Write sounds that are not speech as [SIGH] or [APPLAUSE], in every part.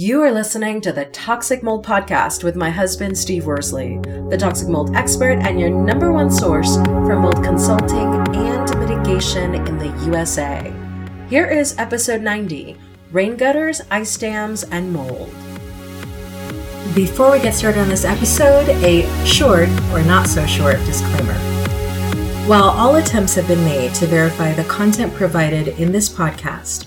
You are listening to the Toxic Mold Podcast with my husband, Steve Worsley, the toxic mold expert and your number one source for mold consulting and mitigation in the USA. Here is episode 90 Rain Gutters, Ice Dams, and Mold. Before we get started on this episode, a short or not so short disclaimer. While all attempts have been made to verify the content provided in this podcast,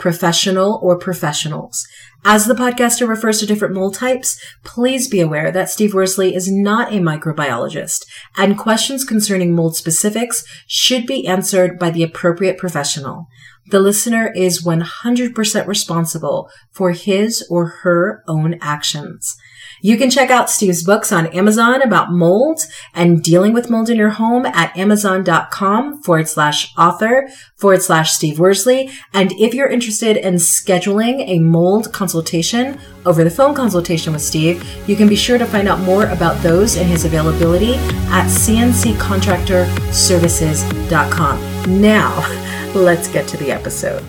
professional or professionals. As the podcaster refers to different mold types, please be aware that Steve Worsley is not a microbiologist, and questions concerning mold specifics should be answered by the appropriate professional. The listener is 100% responsible for his or her own actions. You can check out Steve's books on Amazon about mold and dealing with mold in your home at amazon.com forward slash author forward slash Steve Worsley. And if you're interested in scheduling a mold consultation over the phone consultation with Steve, you can be sure to find out more about those and his availability at cnccontractorservices.com. Now, [LAUGHS] let's get to the episode.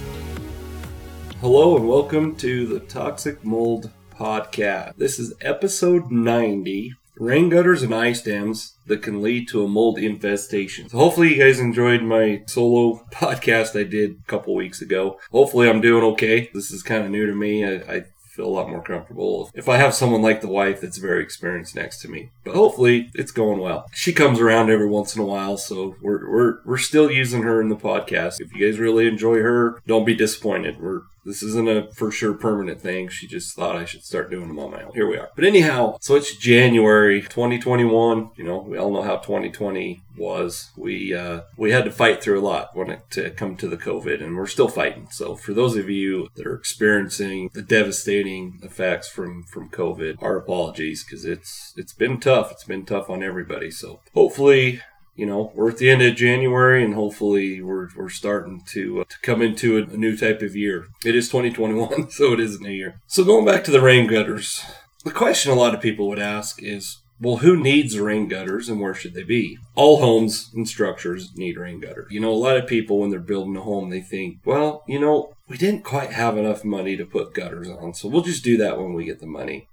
Hello and welcome to the Toxic Mold podcast. This is episode 90 rain gutters and ice dams that can lead to a mold infestation. So hopefully you guys enjoyed my solo [LAUGHS] podcast I did a couple weeks ago. Hopefully I'm doing okay. This is kind of new to me. I, I feel a lot more comfortable if I have someone like the wife that's very experienced next to me. But hopefully it's going well. She comes around every once in a while, so we're we're we're still using her in the podcast. If you guys really enjoy her, don't be disappointed. We're this isn't a for sure permanent thing. She just thought I should start doing them on my own. Here we are. But anyhow, so it's January 2021. You know, we all know how 2020 was. We uh, we had to fight through a lot when it to come to the COVID, and we're still fighting. So for those of you that are experiencing the devastating effects from from COVID, our apologies because it's it's been tough. It's been tough on everybody. So hopefully you know, we're at the end of January and hopefully we're, we're starting to, uh, to come into a, a, new type of year. It is 2021, [LAUGHS] so it is a new year. So going back to the rain gutters, the question a lot of people would ask is, well, who needs rain gutters and where should they be? All homes and structures need rain gutters. You know, a lot of people, when they're building a home, they think, well, you know, we didn't quite have enough money to put gutters on, so we'll just do that when we get the money.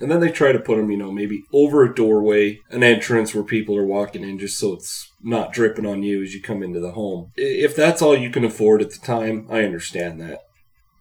And then they try to put them, you know, maybe over a doorway, an entrance where people are walking in just so it's not dripping on you as you come into the home. If that's all you can afford at the time, I understand that.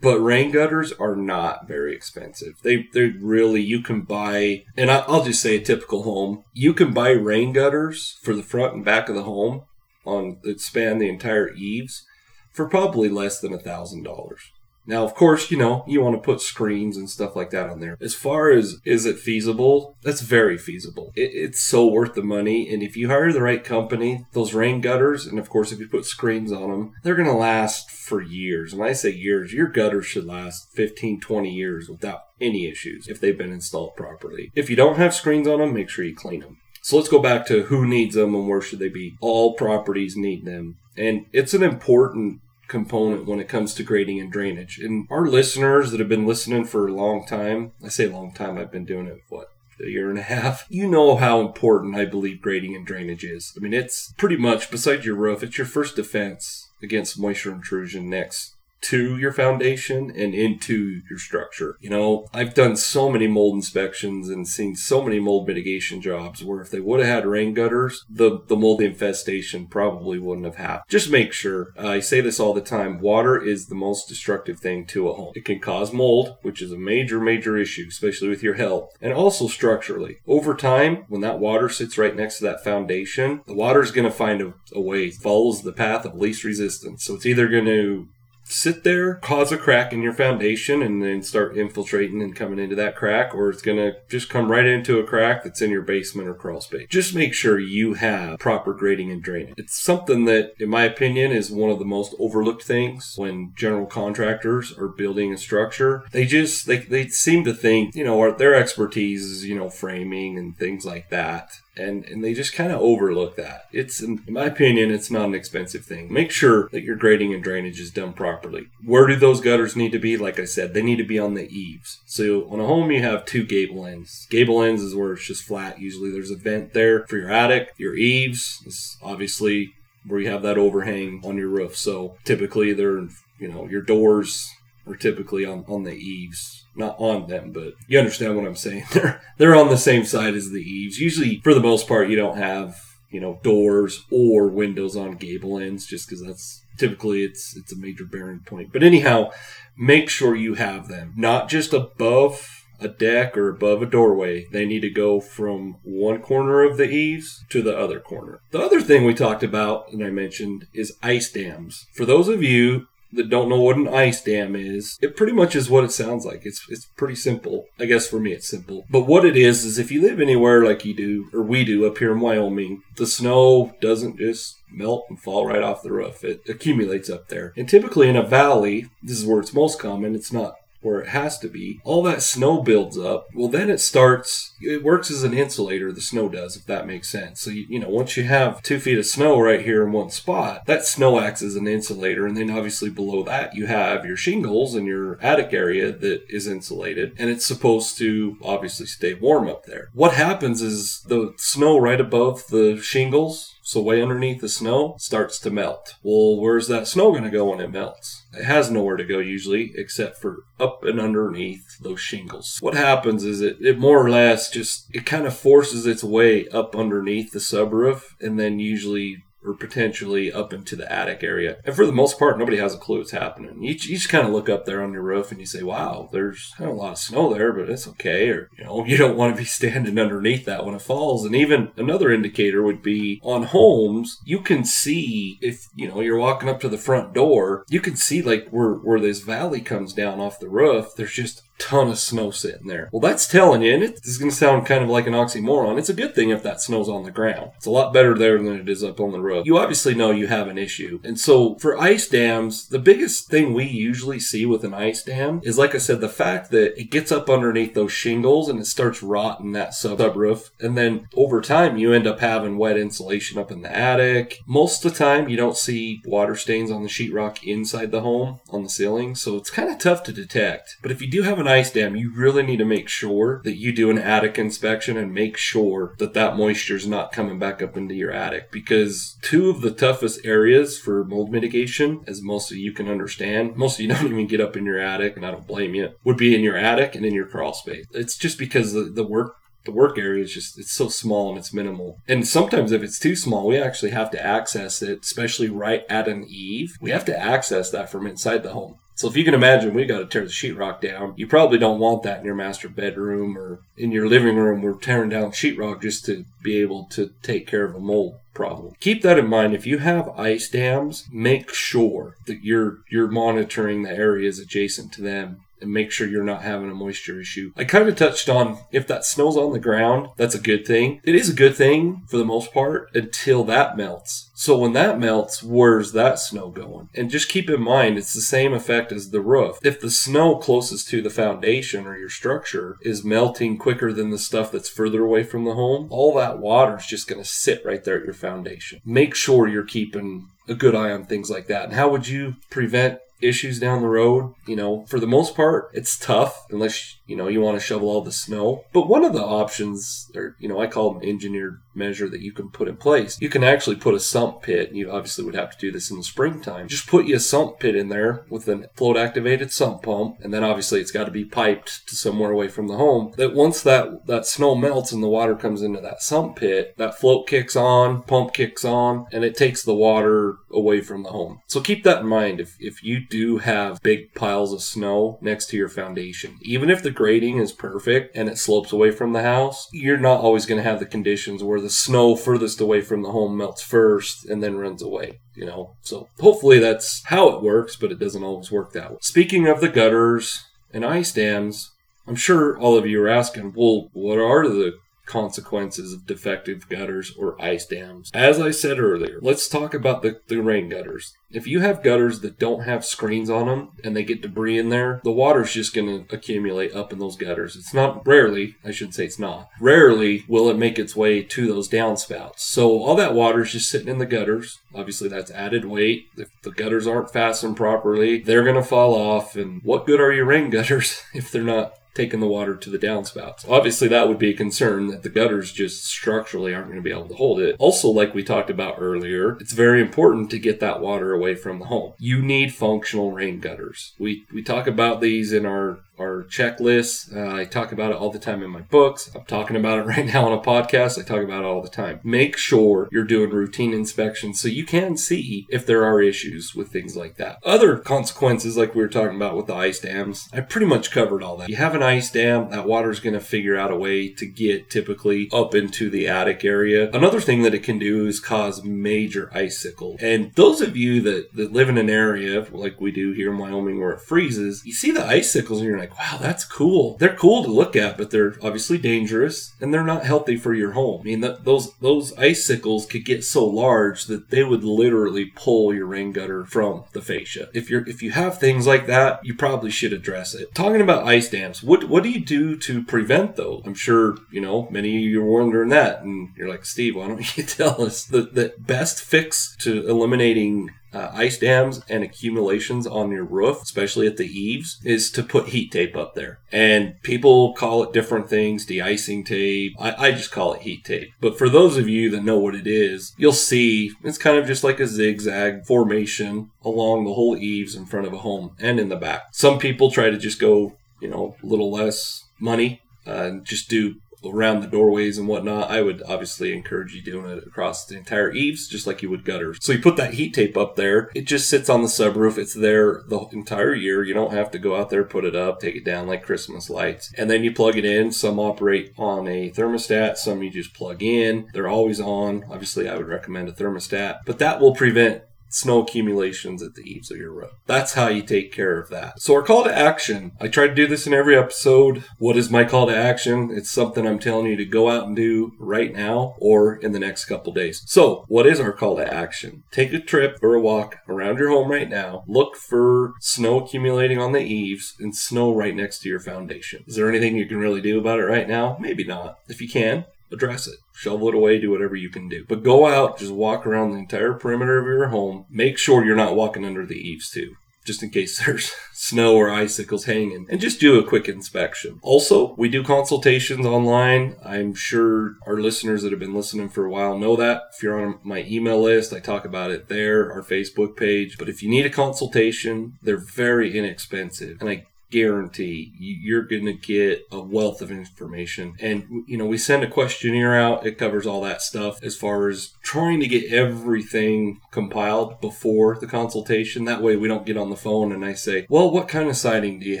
But rain gutters are not very expensive. They they really you can buy, and I'll just say a typical home. You can buy rain gutters for the front and back of the home on that span the entire eaves for probably less than a thousand dollars. Now, of course, you know, you want to put screens and stuff like that on there. As far as is it feasible, that's very feasible. It, it's so worth the money. And if you hire the right company, those rain gutters, and of course, if you put screens on them, they're going to last for years. When I say years, your gutters should last 15, 20 years without any issues if they've been installed properly. If you don't have screens on them, make sure you clean them. So let's go back to who needs them and where should they be. All properties need them. And it's an important component when it comes to grading and drainage. And our listeners that have been listening for a long time, I say long time, I've been doing it, what, a year and a half. You know how important I believe grading and drainage is. I mean, it's pretty much, besides your roof, it's your first defense against moisture intrusion next to your foundation and into your structure. You know, I've done so many mold inspections and seen so many mold mitigation jobs where if they would have had rain gutters, the, the mold infestation probably wouldn't have happened. Just make sure, uh, I say this all the time, water is the most destructive thing to a home. It can cause mold, which is a major, major issue, especially with your health, and also structurally. Over time, when that water sits right next to that foundation, the water is going to find a, a way, follows the path of least resistance. So it's either going to sit there, cause a crack in your foundation, and then start infiltrating and coming into that crack, or it's going to just come right into a crack that's in your basement or crawl space. Just make sure you have proper grading and draining. It's something that, in my opinion, is one of the most overlooked things when general contractors are building a structure. They just, they, they seem to think, you know, their expertise is, you know, framing and things like that and and they just kind of overlook that. It's in my opinion, it's not an expensive thing. Make sure that your grading and drainage is done properly. Where do those gutters need to be? Like I said, they need to be on the eaves. So on a home, you have two gable ends. Gable ends is where it's just flat. Usually, there's a vent there for your attic. Your eaves is obviously where you have that overhang on your roof. So typically, they're you know your doors are typically on on the eaves not on them, but you understand what I'm saying. [LAUGHS] They're they're on the same side as the eaves. Usually, for the most part, you don't have you know doors or windows on gable ends, just because that's typically it's it's a major bearing point. But anyhow, make sure you have them, not just above a deck or above a doorway. They need to go from one corner of the eaves to the other corner. The other thing we talked about and I mentioned is ice dams. For those of you that don't know what an ice dam is, it pretty much is what it sounds like. It's it's pretty simple. I guess for me it's simple. But what it is is if you live anywhere like you do or we do up here in Wyoming, the snow doesn't just melt and fall right off the roof. It accumulates up there. And typically in a valley, this is where it's most common. It's not where it has to be, all that snow builds up. Well, then it starts, it works as an insulator, the snow does, if that makes sense. So, you, you know, once you have two feet of snow right here in one spot, that snow acts as an insulator. And then obviously below that, you have your shingles and your attic area that is insulated. And it's supposed to obviously stay warm up there. What happens is the snow right above the shingles so way underneath the snow starts to melt. Well, where's that snow going to go when it melts? It has nowhere to go usually except for up and underneath those shingles. What happens is it, it more or less just, it kind of forces its way up underneath the subroof and then usually or potentially up into the attic area. And for the most part, nobody has a clue what's happening. You, you just kind of look up there on your roof and you say, wow, there's kind of a lot of snow there, but it's okay. Or, you know, [LAUGHS] you don't want to be standing underneath that when it falls. And even another indicator would be on homes, you can see if, you know, you're walking up to the front door, you can see like where, where this valley comes down off the roof. There's just ton of snow sitting there. Well, that's telling you, and it, this is going to sound kind of like an oxymoron. It's a good thing if that snow's on the ground. It's a lot better there than it is up on the roof. You obviously know you have an issue. And so for ice dams, the biggest thing we usually see with an ice dam is, like I said, the fact that it gets up underneath those shingles and it starts rotting that sub roof. And then over time, you end up having wet insulation up in the attic. Most of the time, you don't see water stains on the sheetrock inside the home on the ceiling. So it's kind of tough to detect. But if you do have an ice dam, you really need to make sure that you do an attic inspection and make sure that that moisture is not coming back up into your attic. Because two of the toughest areas for mold mitigation, as most of you can understand, most of you [LAUGHS] don't even get up in your attic, and I don't blame you, would be in your attic and in your crawl space. It's just because the, the work the work area is just it's so small and it's minimal. And sometimes if it's too small we actually have to access it especially right at an eave we have to access that from inside the home so if you can imagine, we got to tear the sheetrock down. You probably don't want that in your master bedroom or in your living room. We're tearing down sheetrock just to be able to take care of a mold problem. Keep that in mind. If you have ice dams, make sure that you're you're monitoring the areas adjacent to them and make sure you're not having a moisture issue. I kind of touched on if that snow's on the ground, that's a good thing. It is a good thing for the most part until that melts. So when that melts, where's that snow going? And just keep in mind, it's the same effect as the roof. If the snow closest to the foundation or your structure is melting quicker than the stuff that's further away from the home, all that water is just going to sit right there at your foundation. Make sure you're keeping a good eye on things like that. And how would you prevent issues down the road. You know, for the most part, it's tough unless, you know, you want to shovel all the snow. But one of the options, or, you know, I call them engineered measure that you can put in place. You can actually put a sump pit, and you obviously would have to do this in the springtime. Just put you a sump pit in there with a float activated sump pump, and then obviously it's got to be piped to somewhere away from the home. That once that, that snow melts and the water comes into that sump pit, that float kicks on, pump kicks on, and it takes the water away from the home. So keep that in mind if, if you do have big piles of snow next to your foundation. Even if the grading is perfect and it slopes away from the house, you're not always going to have the conditions where the snow furthest away from the home melts first and then runs away you know. So hopefully that's how it works, but it doesn't always work that way. Speaking of the gutters and ice dams, I'm sure all of you are asking, well, what are the consequences of defective gutters or ice dams. As I said earlier, let's talk about the, the rain gutters. If you have gutters that don't have screens on them and they get debris in there, the water's just going to accumulate up in those gutters. It's not rarely, I should say it's not, rarely will it make its way to those downspouts. So all that water is just sitting in the gutters. Obviously, that's added weight. If the gutters aren't fastened properly, they're going to fall off. And what good are your rain gutters [LAUGHS] if they're not taking the water to the downspouts. Obviously, that would be a concern that the gutters just structurally aren't going to be able to hold it. Also, like we talked about earlier, it's very important to get that water away from the home. You need functional rain gutters. We we talk about these in our our checklists. Uh, I talk about it all the time in my books. I'm talking about it [LAUGHS] right now on a podcast. I talk about it all the time. Make sure you're doing routine inspections so you can see if there are issues with things like that. Other consequences, like we were talking about with the ice dams, I pretty much covered all that. You have an ice dam, that water's going to figure out a way to get typically up into the attic area. Another thing that it can do is cause major icicle. And those of you that, that live in an area like we do here in Wyoming where it freezes, you see the icicles and you're like, wow, that's cool. They're cool to look at, but they're obviously dangerous and they're not healthy for your home. I mean, that, those those icicles could get so large that they would literally pull your rain gutter from the fascia. If you're if you have things like that, you probably should address it. Talking about ice dams, what what do you do to prevent those? I'm sure you know many of you are wondering that, and you're like, Steve, why don't you [LAUGHS] tell us the the best fix to eliminating uh, ice dams and accumulations on your roof, especially at the eaves, is to put heat tape up there. And people call it different things, de-icing tape. I, I just call it heat tape. But for those of you that know what it is, you'll see it's kind of just like a zigzag formation along the whole eaves in front of a home and in the back. Some people try to just go, you know, a little less money uh, just do around the doorways and whatnot, I would obviously encourage you doing it across the entire eaves, just like you would gutters. So you put that heat tape up there. It just sits on the subroof. It's there the entire year. You don't have to go out there, put it up, take it down like Christmas lights. And then you plug it in. Some operate on a thermostat. Some you just plug in. They're always on. Obviously, I would recommend a thermostat, but that will prevent snow accumulations at the eaves of your roof. That's how you take care of that. So our call to action, I try to do this in every episode. What is my call to action? It's something I'm telling you to go out and do right now or in the next couple days. So what is our call to action? Take a trip or a walk around your home right now. Look for snow accumulating on the eaves and snow right next to your foundation. Is there anything you can really do about it right now? Maybe not. If you can, address it. Shovel it away, do whatever you can do. But go out, just walk around the entire perimeter of your home. Make sure you're not walking under the eaves too. Just in case [LAUGHS] there's snow or icicles hanging, and just do a quick inspection. Also, we do consultations online. I'm sure our listeners that have been listening for a while know that. If you're on my email list, I talk about it there, our Facebook page. But if you need a consultation, they're very inexpensive. And I guarantee you're going to get a wealth of information. And, you know, we send a questionnaire out. It covers all that stuff as far as trying to get everything compiled before the consultation. That way we don't get on the phone and I say, well, what kind of siding do you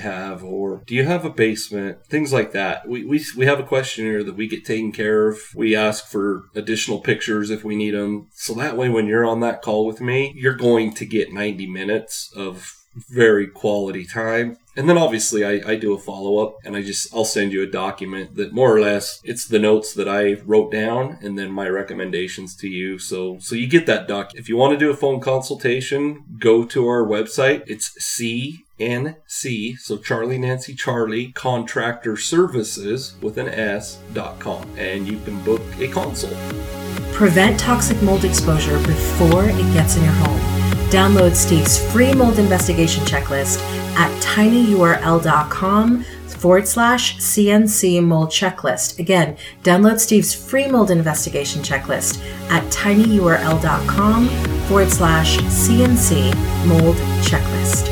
have? Or do you have a basement? Things like that. We, we, we have a questionnaire that we get taken care of. We ask for additional pictures if we need them. So that way when you're on that call with me, you're going to get 90 minutes of very quality time. And then obviously I, I do a follow up and I just I'll send you a document that more or less it's the notes that I wrote down and then my recommendations to you. So so you get that doc. If you want to do a phone consultation, go to our website. It's CNC, so Charlie Nancy Charlie Contractor Services with an S dot com and you can book a consult. Prevent toxic mold exposure before it gets in your home Download Steve's free mold investigation checklist at tinyurl.com forward slash CNC mold checklist. Again, download Steve's free mold investigation checklist at tinyurl.com forward slash CNC mold checklist.